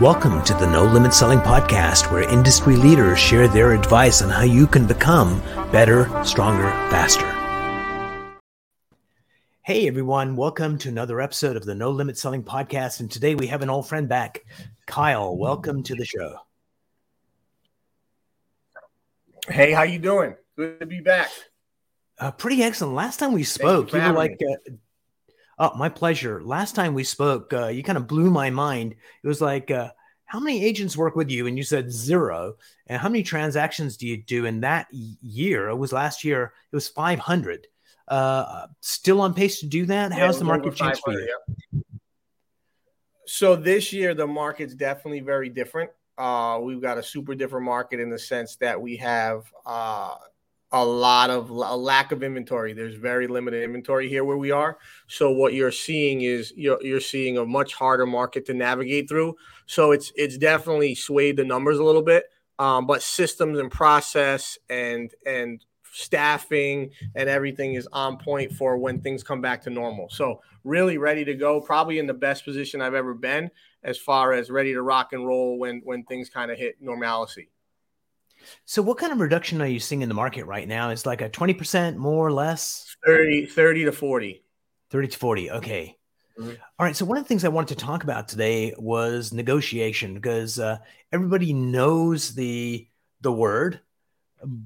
Welcome to the No Limit Selling Podcast, where industry leaders share their advice on how you can become better, stronger, faster. Hey everyone, welcome to another episode of the No Limit Selling Podcast. And today we have an old friend back. Kyle, welcome to the show. Hey, how you doing? Good to be back. Uh, pretty excellent. Last time we spoke, you, you were like, uh, Oh, my pleasure. Last time we spoke, uh, you kind of blew my mind. It was like, uh, how many agents work with you? And you said zero. And how many transactions do you do in that year? It was last year, it was 500. Uh, still on pace to do that? How's the market changed for you? Yeah. So this year, the market's definitely very different. Uh, we've got a super different market in the sense that we have uh, a lot of a lack of inventory. There's very limited inventory here where we are. So what you're seeing is you're, you're seeing a much harder market to navigate through. So it's it's definitely swayed the numbers a little bit. Um, but systems and process and and staffing and everything is on point for when things come back to normal. So really ready to go, probably in the best position I've ever been as far as ready to rock and roll when when things kind of hit normalcy. So what kind of reduction are you seeing in the market right now? Is like a 20% more or less? 30, 30 to 40. 30 to 40. Okay. Mm-hmm. All right. So one of the things I wanted to talk about today was negotiation because uh, everybody knows the the word,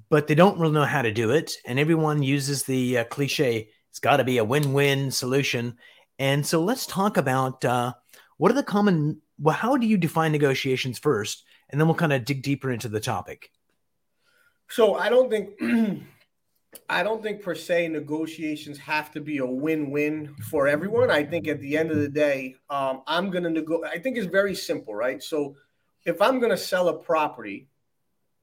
but they don't really know how to do it, and everyone uses the uh, cliche. It's got to be a win-win solution. And so let's talk about uh, what are the common. Well, how do you define negotiations first, and then we'll kind of dig deeper into the topic. So I don't think I don't think per se negotiations have to be a win-win for everyone. I think at the end of the day, um, I'm going to negotiate. I think it's very simple, right? So if I'm going to sell a property,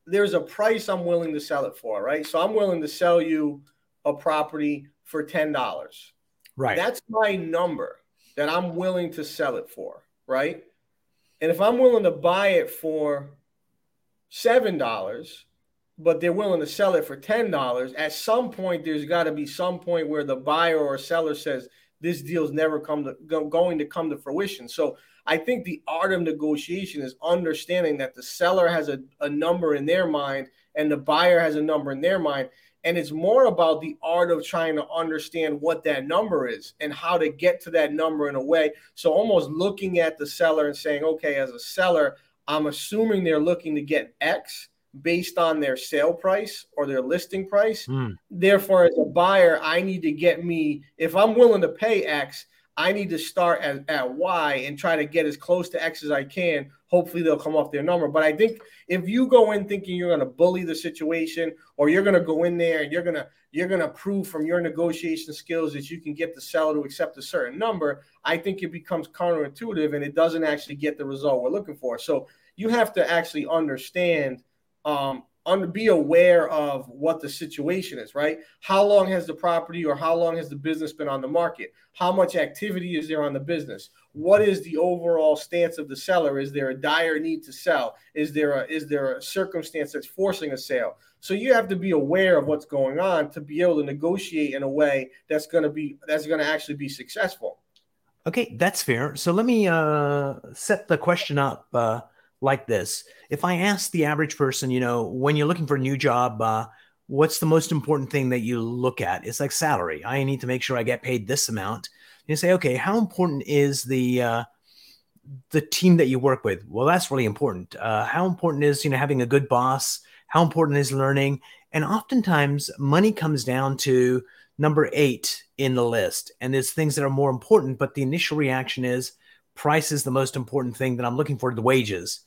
there's a price I'm willing to sell it for, right? So I'm willing to sell you a property for ten dollars. Right. That's my number that I'm willing to sell it for, right? And if I'm willing to buy it for seven dollars but they're willing to sell it for $10 at some point there's got to be some point where the buyer or seller says this deal's never come to go, going to come to fruition. So i think the art of negotiation is understanding that the seller has a, a number in their mind and the buyer has a number in their mind. And it's more about the art of trying to understand what that number is and how to get to that number in a way. So almost looking at the seller and saying okay as a seller i'm assuming they're looking to get x based on their sale price or their listing price. Mm. Therefore, as a buyer, I need to get me, if I'm willing to pay X, I need to start at, at Y and try to get as close to X as I can. Hopefully, they'll come off their number. But I think if you go in thinking you're going to bully the situation, or you're going to go in there and you're going to you're going to prove from your negotiation skills that you can get the seller to accept a certain number, I think it becomes counterintuitive and it doesn't actually get the result we're looking for. So you have to actually understand um, un- be aware of what the situation is, right? How long has the property or how long has the business been on the market? How much activity is there on the business? What is the overall stance of the seller? Is there a dire need to sell? Is there a is there a circumstance that's forcing a sale? So you have to be aware of what's going on to be able to negotiate in a way that's going to be that's going to actually be successful. Okay, that's fair. So let me uh, set the question up. Uh, like this. If I ask the average person, you know, when you're looking for a new job, uh, what's the most important thing that you look at? It's like salary. I need to make sure I get paid this amount. You say, okay, how important is the uh, the team that you work with? Well, that's really important. Uh, how important is you know having a good boss? How important is learning? And oftentimes, money comes down to number eight in the list, and there's things that are more important. But the initial reaction is, price is the most important thing that I'm looking for the wages.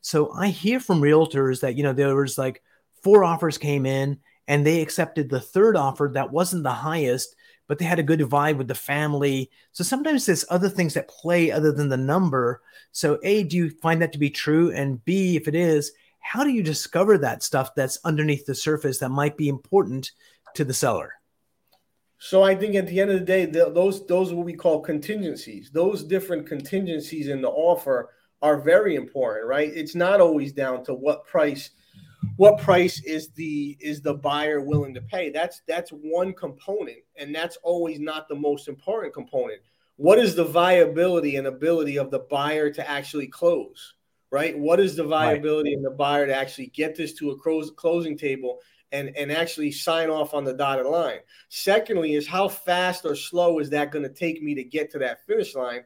So I hear from realtors that, you know, there was like four offers came in and they accepted the third offer that wasn't the highest, but they had a good vibe with the family. So sometimes there's other things that play other than the number. So A, do you find that to be true? And B, if it is, how do you discover that stuff that's underneath the surface that might be important to the seller? So I think at the end of the day, the, those those are what we call contingencies. Those different contingencies in the offer are very important, right? It's not always down to what price what price is the is the buyer willing to pay that's that's one component and that's always not the most important component what is the viability and ability of the buyer to actually close right? What is the viability right. in the buyer to actually get this to a close, closing table and, and actually sign off on the dotted line? Secondly, is how fast or slow is that going to take me to get to that finish line?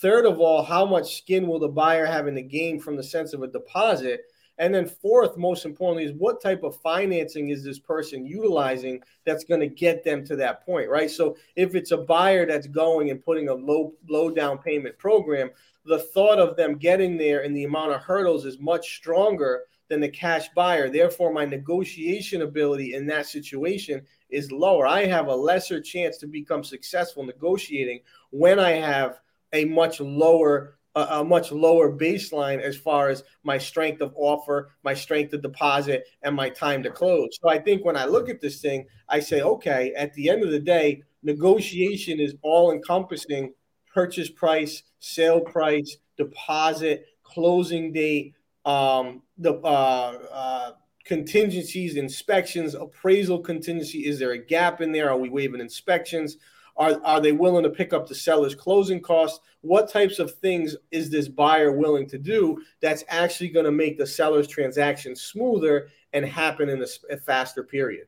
Third of all, how much skin will the buyer have in the game from the sense of a deposit? And then fourth, most importantly, is what type of financing is this person utilizing that's going to get them to that point, right? So if it's a buyer that's going and putting a low low down payment program, the thought of them getting there and the amount of hurdles is much stronger than the cash buyer. Therefore, my negotiation ability in that situation is lower. I have a lesser chance to become successful negotiating when I have a much lower a, much lower baseline as far as my strength of offer, my strength of deposit, and my time to close. So I think when I look at this thing, I say, okay, at the end of the day, negotiation is all encompassing purchase price, sale price, deposit, closing date, um, the uh, uh, contingencies, inspections, appraisal contingency. Is there a gap in there? Are we waiving inspections? Are, are they willing to pick up the seller's closing costs? What types of things is this buyer willing to do that's actually going to make the seller's transaction smoother and happen in a, a faster period?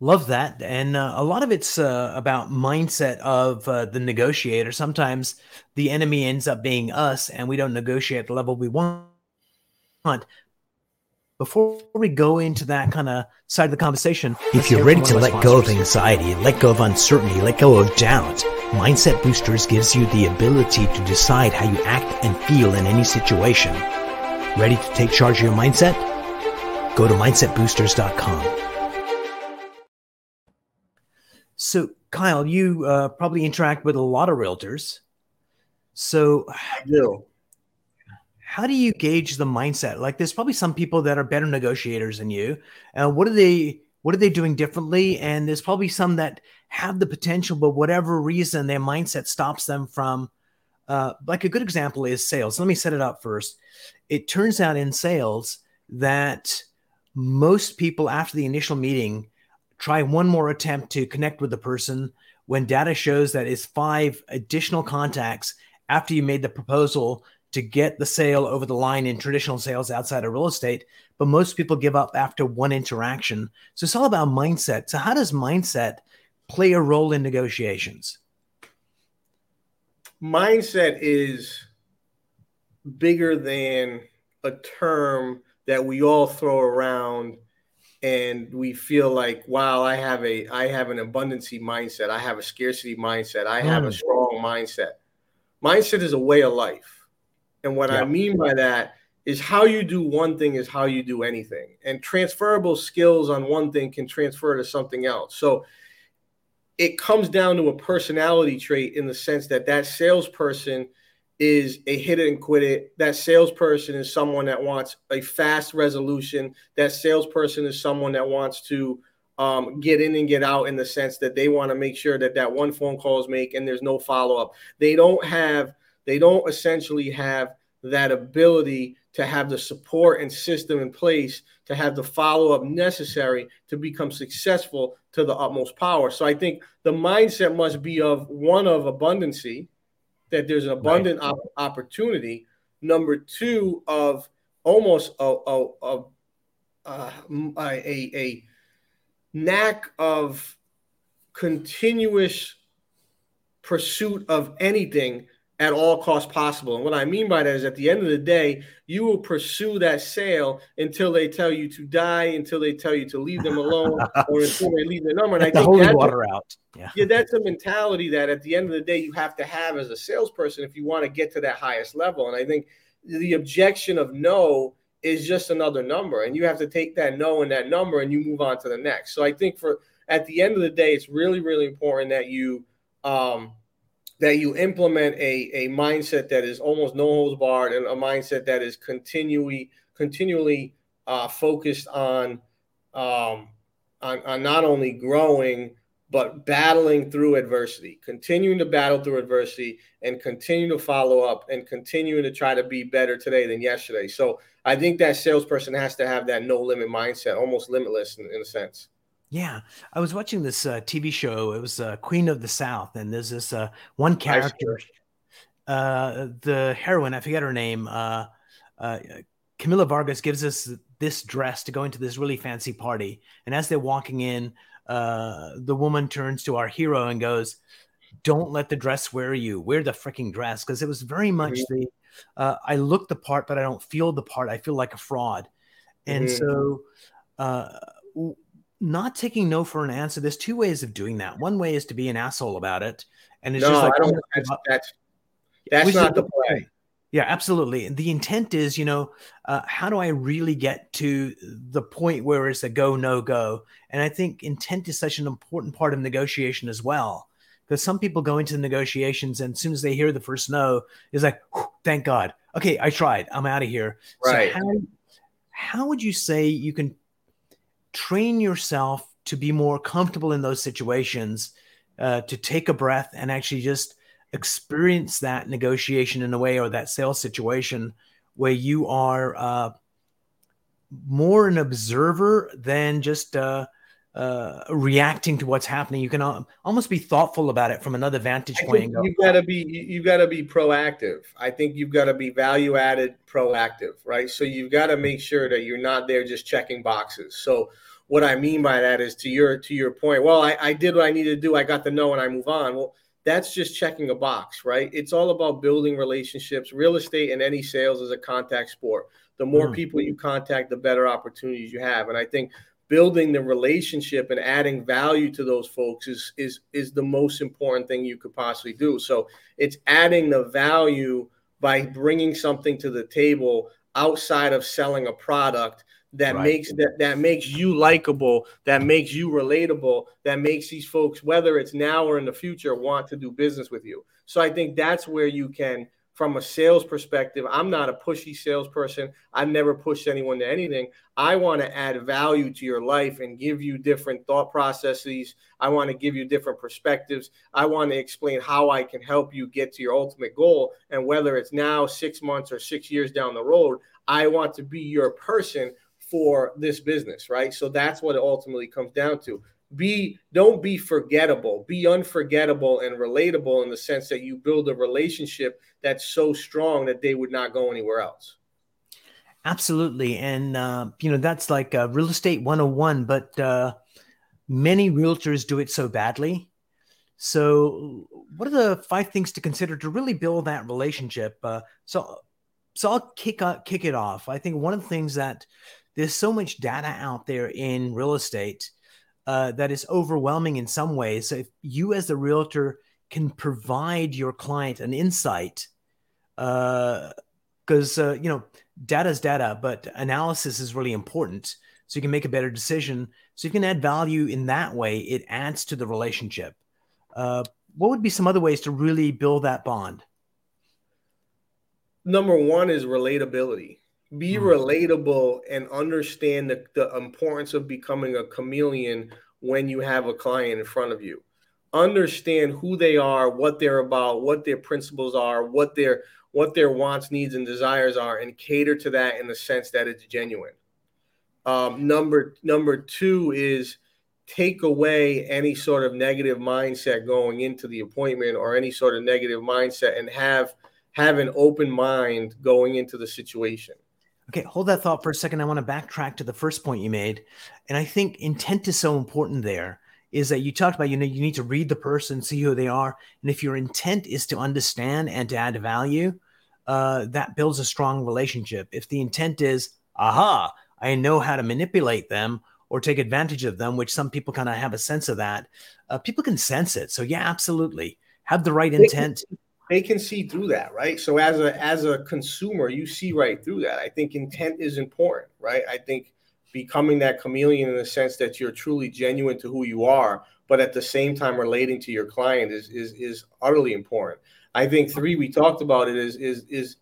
Love that. And uh, a lot of it's uh, about mindset of uh, the negotiator. Sometimes the enemy ends up being us and we don't negotiate at the level we want. Before we go into that kind of side of the conversation, if you're ready to let go of anxiety, let go of uncertainty, let go of doubt, Mindset Boosters gives you the ability to decide how you act and feel in any situation. Ready to take charge of your mindset? Go to mindsetboosters.com. So, Kyle, you uh, probably interact with a lot of realtors. So, I do. How do you gauge the mindset? Like, there's probably some people that are better negotiators than you. Uh, what are they? What are they doing differently? And there's probably some that have the potential, but whatever reason, their mindset stops them from. Uh, like a good example is sales. Let me set it up first. It turns out in sales that most people after the initial meeting try one more attempt to connect with the person when data shows that it's five additional contacts after you made the proposal to get the sale over the line in traditional sales outside of real estate. But most people give up after one interaction. So it's all about mindset. So, how does mindset play a role in negotiations? Mindset is bigger than a term that we all throw around and we feel like wow i have a i have an abundancy mindset i have a scarcity mindset i have mm. a strong mindset mindset is a way of life and what yeah. i mean by that is how you do one thing is how you do anything and transferable skills on one thing can transfer to something else so it comes down to a personality trait in the sense that that salesperson is a hit it and quit it. That salesperson is someone that wants a fast resolution. That salesperson is someone that wants to um, get in and get out in the sense that they want to make sure that that one phone call is made and there's no follow up. They don't have, they don't essentially have that ability to have the support and system in place to have the follow up necessary to become successful to the utmost power. So I think the mindset must be of one of abundancy that there's an abundant right. op- opportunity. Number two, of almost a a, a, a, a knack of continuous pursuit of anything at all costs possible. And what I mean by that is at the end of the day, you will pursue that sale until they tell you to die, until they tell you to leave them alone, or until they leave the number. And I think holy that's water a, out. Yeah. yeah, that's a mentality that at the end of the day you have to have as a salesperson if you want to get to that highest level. And I think the objection of no is just another number, and you have to take that no and that number and you move on to the next. So I think for at the end of the day, it's really, really important that you um that you implement a, a mindset that is almost no holds barred and a mindset that is continually continually uh, focused on, um, on on not only growing but battling through adversity, continuing to battle through adversity and continue to follow up and continuing to try to be better today than yesterday. So I think that salesperson has to have that no limit mindset, almost limitless in, in a sense. Yeah, I was watching this uh, TV show. It was uh, Queen of the South, and there's this uh, one character, uh, the heroine. I forget her name. Uh, uh, Camila Vargas gives us this dress to go into this really fancy party. And as they're walking in, uh, the woman turns to our hero and goes, Don't let the dress wear you. Wear the freaking dress. Because it was very much mm-hmm. the uh, I look the part, but I don't feel the part. I feel like a fraud. And mm-hmm. so, uh, not taking no for an answer, there's two ways of doing that. One way is to be an asshole about it. And it's no, just like, I don't, that's, that's, that's not the play. Yeah, absolutely. The intent is, you know, uh, how do I really get to the point where it's a go, no go? And I think intent is such an important part of negotiation as well. Because some people go into the negotiations and as soon as they hear the first no, it's like, thank God. Okay, I tried. I'm out of here. Right. So how, how would you say you can train yourself to be more comfortable in those situations, uh, to take a breath and actually just experience that negotiation in a way or that sales situation where you are uh, more an observer than just uh, uh, reacting to what's happening. You can almost be thoughtful about it from another vantage point. You've got to be you've got to be proactive. I think you've got to be value added, proactive, right? So you've got to make sure that you're not there just checking boxes. So what I mean by that is to your to your point. Well, I, I did what I needed to do. I got the no, and I move on. Well that's just checking a box, right? It's all about building relationships. Real estate and any sales is a contact sport. The more mm. people you contact, the better opportunities you have. And I think building the relationship and adding value to those folks is is is the most important thing you could possibly do. So it's adding the value by bringing something to the table outside of selling a product that right. makes that that makes you likable, that makes you relatable, that makes these folks, whether it's now or in the future, want to do business with you. So I think that's where you can, from a sales perspective, I'm not a pushy salesperson. I've never pushed anyone to anything. I want to add value to your life and give you different thought processes. I want to give you different perspectives. I want to explain how I can help you get to your ultimate goal. And whether it's now, six months, or six years down the road, I want to be your person for this business, right? So that's what it ultimately comes down to. Be don't be forgettable, be unforgettable and relatable in the sense that you build a relationship that's so strong that they would not go anywhere else. Absolutely. And, uh, you know, that's like uh, real estate 101, but uh, many realtors do it so badly. So, what are the five things to consider to really build that relationship? Uh, so, so I'll kick kick it off. I think one of the things that there's so much data out there in real estate uh, that is overwhelming in some ways. So if you as a realtor can provide your client an insight, because uh, uh, you know data is data, but analysis is really important. So you can make a better decision. So you can add value in that way. It adds to the relationship. Uh, what would be some other ways to really build that bond? Number one is relatability be mm. relatable and understand the, the importance of becoming a chameleon when you have a client in front of you. Understand who they are what they're about what their principles are what their what their wants needs and desires are and cater to that in the sense that it's genuine. Um, number number two is take away any sort of negative mindset going into the appointment or any sort of negative mindset and have have an open mind going into the situation Okay, hold that thought for a second. I want to backtrack to the first point you made. And I think intent is so important there is that you talked about, you know, you need to read the person, see who they are. And if your intent is to understand and to add value, uh, that builds a strong relationship. If the intent is, aha, I know how to manipulate them or take advantage of them, which some people kind of have a sense of that, uh, people can sense it. So, yeah, absolutely. Have the right intent they can see through that, right? So as a as a consumer, you see right through that. I think intent is important, right? I think becoming that chameleon in the sense that you're truly genuine to who you are, but at the same time relating to your client is is is utterly important. I think three we talked about it is is is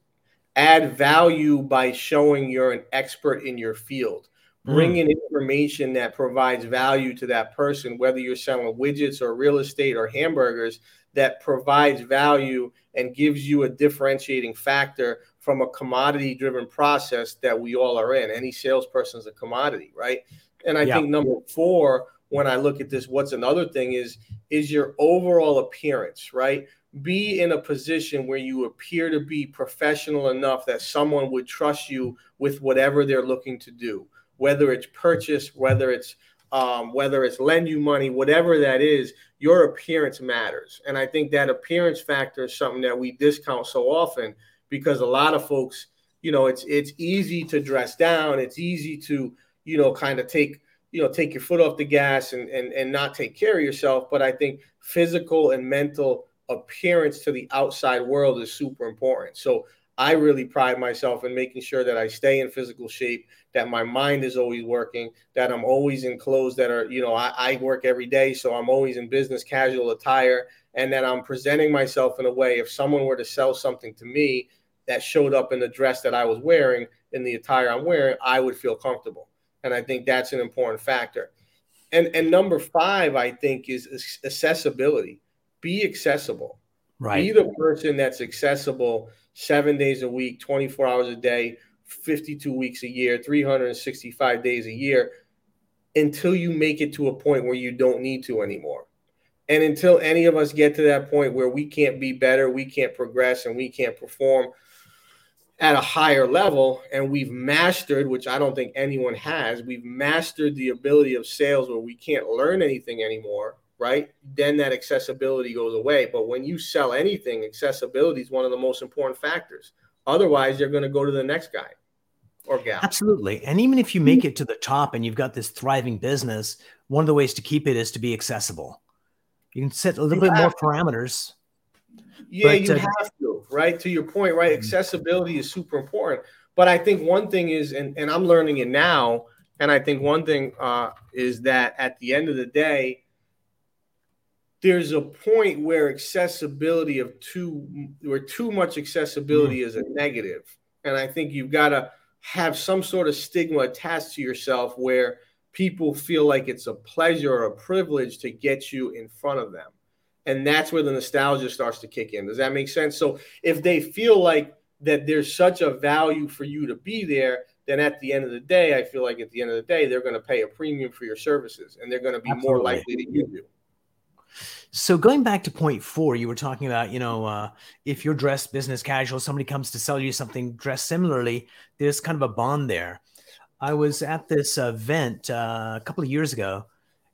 add value by showing you're an expert in your field. Mm. Bring in information that provides value to that person, whether you're selling widgets or real estate or hamburgers that provides value and gives you a differentiating factor from a commodity driven process that we all are in. Any salesperson is a commodity, right? And I yeah. think number four when I look at this. What's another thing is is your overall appearance, right? Be in a position where you appear to be professional enough that someone would trust you with whatever they're looking to do, whether it's purchase, whether it's um, whether it's lend you money, whatever that is, your appearance matters. And I think that appearance factor is something that we discount so often because a lot of folks, you know, it's it's easy to dress down, it's easy to, you know, kind of take you know take your foot off the gas and, and and not take care of yourself. But i think physical and mental appearance to the outside world is super important. So I really pride myself in making sure that I stay in physical shape, that my mind is always working, that I'm always in clothes that are, you know, I, I, work every day, so I'm always in business casual attire, and that I'm presenting myself in a way if someone were to sell something to me that showed up in the dress that I was wearing, in the attire I'm wearing, I would feel comfortable. And I think that's an important factor. And and number five, I think, is accessibility. Be accessible. Right. Be the person that's accessible seven days a week, 24 hours a day, 52 weeks a year, 365 days a year until you make it to a point where you don't need to anymore. And until any of us get to that point where we can't be better, we can't progress, and we can't perform at a higher level, and we've mastered, which I don't think anyone has, we've mastered the ability of sales where we can't learn anything anymore right? Then that accessibility goes away. But when you sell anything, accessibility is one of the most important factors. Otherwise, you're going to go to the next guy or gal. Absolutely. And even if you make it to the top and you've got this thriving business, one of the ways to keep it is to be accessible. You can set a little you bit more to. parameters. Yeah, but, you uh, have to, right? To your point, right? Mm-hmm. Accessibility is super important. But I think one thing is, and, and I'm learning it now, and I think one thing uh, is that at the end of the day, there's a point where accessibility of too where too much accessibility mm. is a negative. And i think you've got to have some sort of stigma attached to yourself where people feel like it's a pleasure or a privilege to get you in front of them. And that's where the nostalgia starts to kick in. Does that make sense? So if they feel like that there's such a value for you to be there then at the end of the day i feel like at the end of the day they're going to pay a premium for your services and they're going to be Absolutely. more likely to use you so going back to point four, you were talking about, you know, uh, if you're dressed business casual, somebody comes to sell you something dressed similarly, there's kind of a bond there. I was at this event uh, a couple of years ago,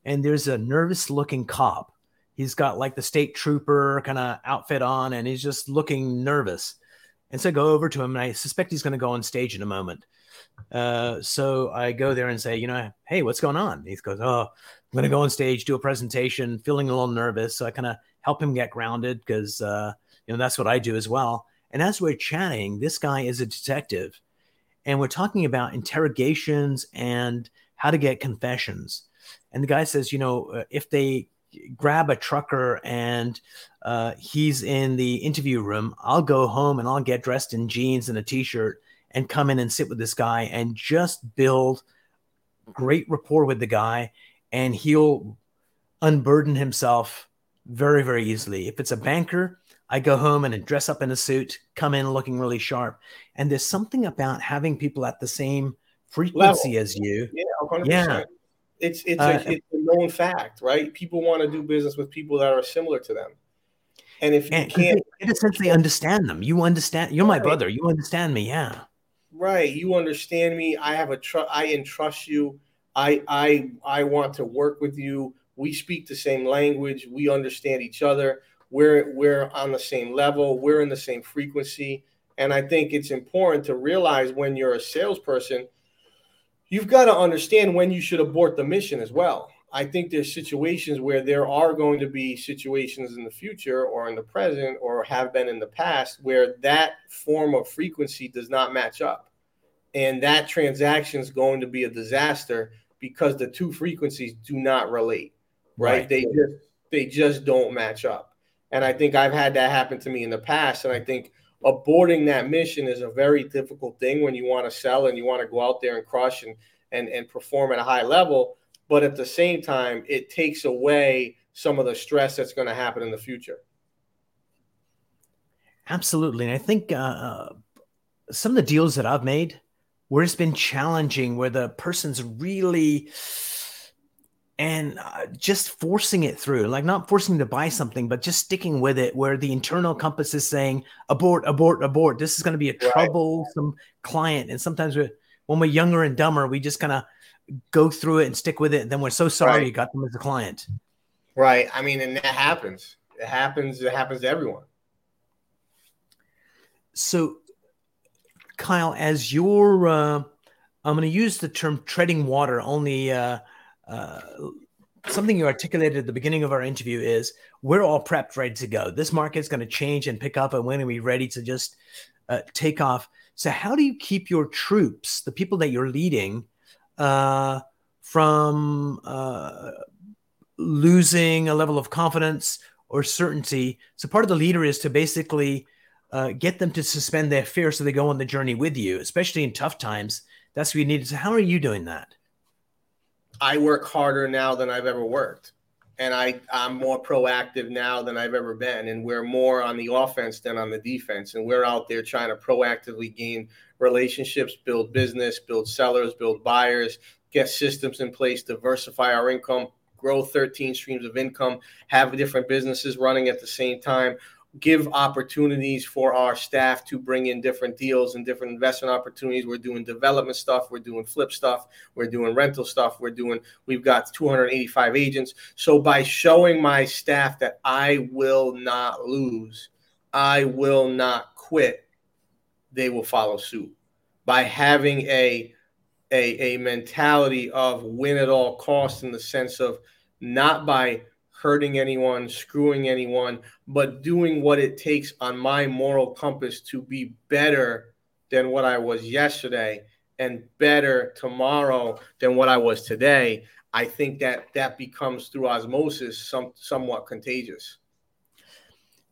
and there's a nervous looking cop. He's got like the state trooper kind of outfit on, and he's just looking nervous. And so I go over to him, and I suspect he's going to go on stage in a moment. Uh, so I go there and say, you know, hey, what's going on? He goes, oh, I'm going to go on stage, do a presentation, feeling a little nervous. So I kind of help him get grounded because, uh, you know, that's what I do as well. And as we're chatting, this guy is a detective and we're talking about interrogations and how to get confessions. And the guy says, you know, uh, if they grab a trucker and uh, he's in the interview room, I'll go home and I'll get dressed in jeans and a t shirt and come in and sit with this guy and just build great rapport with the guy and he'll unburden himself very very easily. If it's a banker i go home and dress up in a suit come in looking really sharp. And there's something about having people at the same frequency Level. as you. Yeah 100%. yeah. it's it's, uh, a, it's a known fact right? People want to do business with people that are similar to them. And if you and can't you essentially understand them. You understand you're my brother. You understand me. Yeah. Right. You understand me. I have a trust i entrust you i i i want to work with you. We speak the same language. We understand each other. We're we're on the same level. We're in the same frequency. And i think it's important to realize when you're a salesperson you've got to understand when you should abort the mission as well. I think there's situations where there are going to be situations in the future or in the present or have been in the past where that form of frequency does not match up. And that transaction is going to be a disaster because the two frequencies do not relate. Right? right. They just they just don't match up. And I think I've had that happen to me in the past. And I think aborting that mission is a very difficult thing when you want to sell and you want to go out there and crush and and, and perform at a high level but at the same time, it takes away some of the stress that's going to happen in the future. Absolutely. And I think uh, uh, some of the deals that I've made where it's been challenging, where the person's really and uh, just forcing it through, like not forcing to buy something, but just sticking with it, where the internal compass is saying abort, abort, abort. This is going to be a right. troublesome client, and sometimes we're, when we're younger and dumber, we just kind of go through it and stick with it. And then we're so sorry right. you got them as a client. Right. I mean, and that happens. It happens. It happens to everyone. So, Kyle, as you're, uh, I'm going to use the term treading water only. Uh, uh, something you articulated at the beginning of our interview is we're all prepped, ready to go. This market's going to change and pick up, and when are we ready to just uh, take off? So, how do you keep your troops, the people that you're leading, uh, from uh, losing a level of confidence or certainty? So, part of the leader is to basically uh, get them to suspend their fear so they go on the journey with you, especially in tough times. That's what you need. To. So, how are you doing that? I work harder now than I've ever worked. And I, I'm more proactive now than I've ever been. And we're more on the offense than on the defense. And we're out there trying to proactively gain relationships, build business, build sellers, build buyers, get systems in place, diversify our income, grow 13 streams of income, have different businesses running at the same time, give opportunities for our staff to bring in different deals and different investment opportunities. We're doing development stuff, we're doing flip stuff, we're doing rental stuff, we're doing we've got 285 agents. So by showing my staff that I will not lose, I will not quit, they will follow suit. By having a a, a mentality of win at all costs in the sense of not by hurting anyone, screwing anyone, but doing what it takes on my moral compass to be better than what I was yesterday and better tomorrow than what I was today. I think that that becomes through osmosis some somewhat contagious.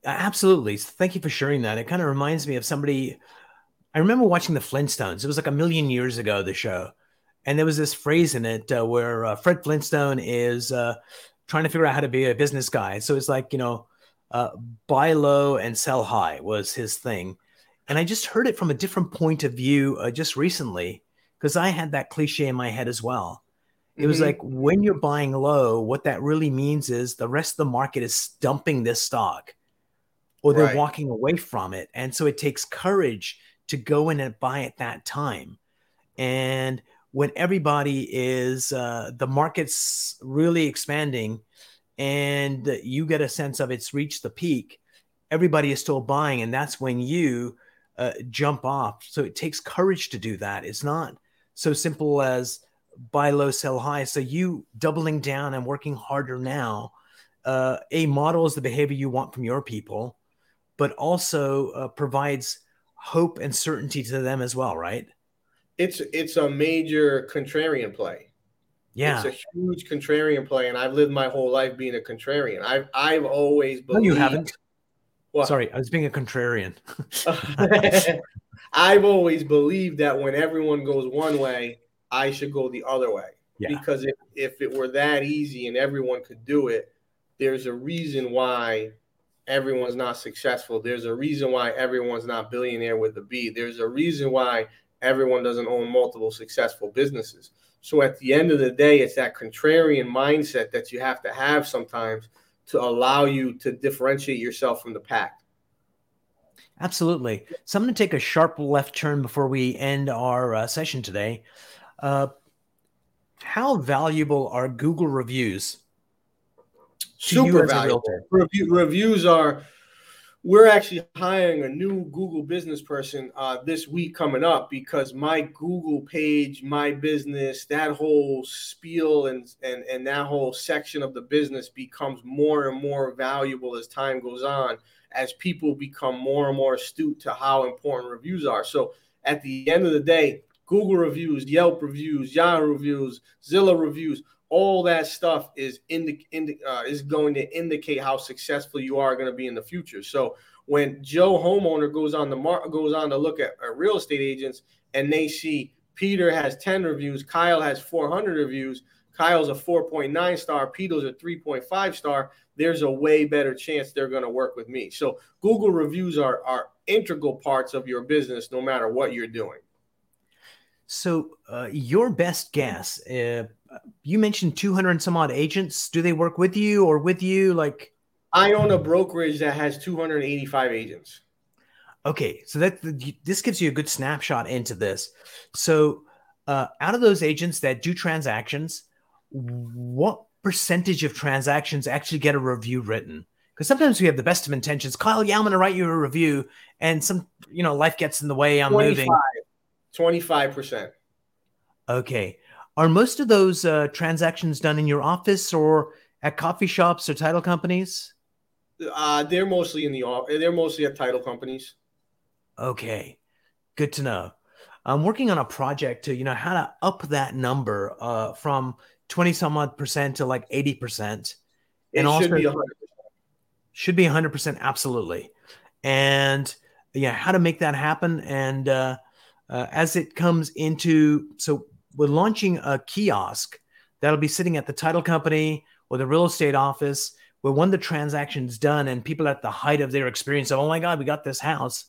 Absolutely. Thank you for sharing that. It kind of reminds me of somebody I remember watching the Flintstones. It was like a million years ago the show. And there was this phrase in it uh, where uh, Fred Flintstone is uh, trying to figure out how to be a business guy. So it's like, you know, uh, buy low and sell high was his thing. And I just heard it from a different point of view uh, just recently because I had that cliche in my head as well. It mm-hmm. was like when you're buying low, what that really means is the rest of the market is dumping this stock or they're right. walking away from it. And so it takes courage to go in and buy at that time. And when everybody is uh, the market's really expanding and you get a sense of it's reached the peak everybody is still buying and that's when you uh, jump off. So it takes courage to do that. It's not so simple as buy low sell high. So you doubling down and working harder now uh, a is the behavior you want from your people but also uh, provides hope and certainty to them as well right it's it's a major contrarian play. Yeah, it's a huge contrarian play, and I've lived my whole life being a contrarian. I've I've always believed. No, you haven't. Well, Sorry, I was being a contrarian. I've always believed that when everyone goes one way, I should go the other way. Yeah. Because if, if it were that easy and everyone could do it, there's a reason why everyone's not successful. There's a reason why everyone's not billionaire with a B. There's a reason why everyone doesn't own multiple successful businesses. So at the end of the day, it's that contrarian mindset that you have to have sometimes to allow you to differentiate yourself from the pack. Absolutely. So I'm going to take a sharp left turn before we end our uh, session today. Uh, how valuable are Google reviews? Super valuable. Review, reviews are we're actually hiring a new Google business person uh, this week coming up because my Google page, my business, that whole spiel and, and, and that whole section of the business becomes more and more valuable as time goes on, as people become more and more astute to how important reviews are. So at the end of the day, Google reviews, Yelp reviews, Yahoo reviews, Zillow reviews, all that stuff is indi- indi- uh, is going to indicate how successful you are going to be in the future. So when Joe homeowner goes on the mar- goes on to look at uh, real estate agents and they see Peter has 10 reviews, Kyle has 400 reviews, Kyle's a 4.9 star, Peter's a 3.5 star, there's a way better chance they're going to work with me. So Google reviews are are integral parts of your business no matter what you're doing. So uh, your best guess uh, you mentioned 200 and some odd agents. Do they work with you or with you? Like, I own a brokerage that has 285 agents. Okay, so that this gives you a good snapshot into this. So, uh, out of those agents that do transactions, what percentage of transactions actually get a review written? Because sometimes we have the best of intentions. Kyle, yeah, I'm going to write you a review, and some, you know, life gets in the way. I'm 25, moving. 25 percent. Okay, are most of those uh, transactions done in your office or at coffee shops or title companies? Uh, they're mostly in the office. They're mostly at title companies. Okay, good to know. I'm working on a project to, you know, how to up that number uh, from 20 some odd percent to like 80 percent. And also should be 100%. Should be 100 percent, absolutely. And yeah, how to make that happen. And uh, uh, as it comes into, so we're launching a kiosk that'll be sitting at the title company or the real estate office where when the transaction's done and people at the height of their experience of, oh my God, we got this house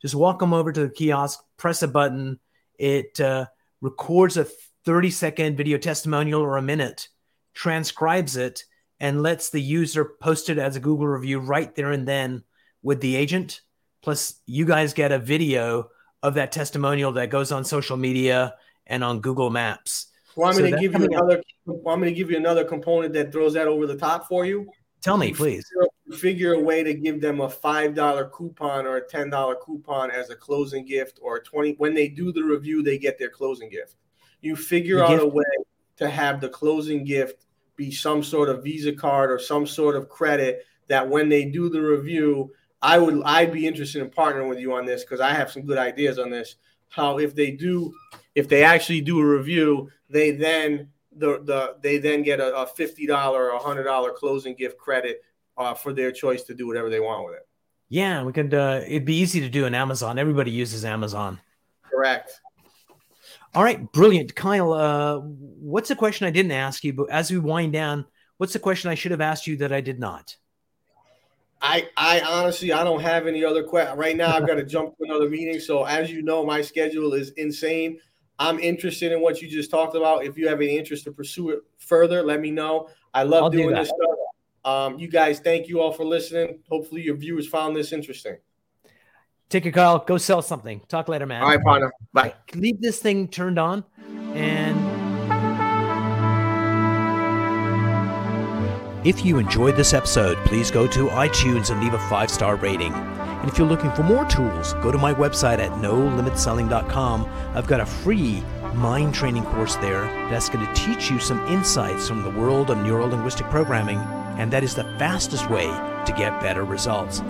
just walk them over to the kiosk, press a button. It uh, records a 30 second video testimonial or a minute, transcribes it, and lets the user post it as a Google review right there and then with the agent. Plus, you guys get a video of that testimonial that goes on social media and on Google Maps. Want me so to give you another? Want me to give you another component that throws that over the top for you? Tell me, please figure a way to give them a five dollar coupon or a ten dollar coupon as a closing gift or 20 when they do the review they get their closing gift you figure the out gift. a way to have the closing gift be some sort of visa card or some sort of credit that when they do the review i would i'd be interested in partnering with you on this because i have some good ideas on this how if they do if they actually do a review they then the, the they then get a, a $50 or $100 closing gift credit uh, for their choice to do whatever they want with it. Yeah, we could. Uh, it'd be easy to do in Amazon. Everybody uses Amazon. Correct. All right, brilliant, Kyle. Uh, what's the question I didn't ask you? But as we wind down, what's the question I should have asked you that I did not? I, I honestly, I don't have any other question right now. I've got to jump to another meeting. So as you know, my schedule is insane. I'm interested in what you just talked about. If you have any interest to pursue it further, let me know. I love I'll doing do this stuff. Um, you guys, thank you all for listening. Hopefully, your viewers found this interesting. Take care, Kyle. Go sell something. Talk later, man. All right, partner. Bye. Leave this thing turned on and. If you enjoyed this episode, please go to iTunes and leave a five star rating. And if you're looking for more tools, go to my website at nolimitselling.com. I've got a free mind training course there that's going to teach you some insights from the world of neuro linguistic programming and that is the fastest way to get better results.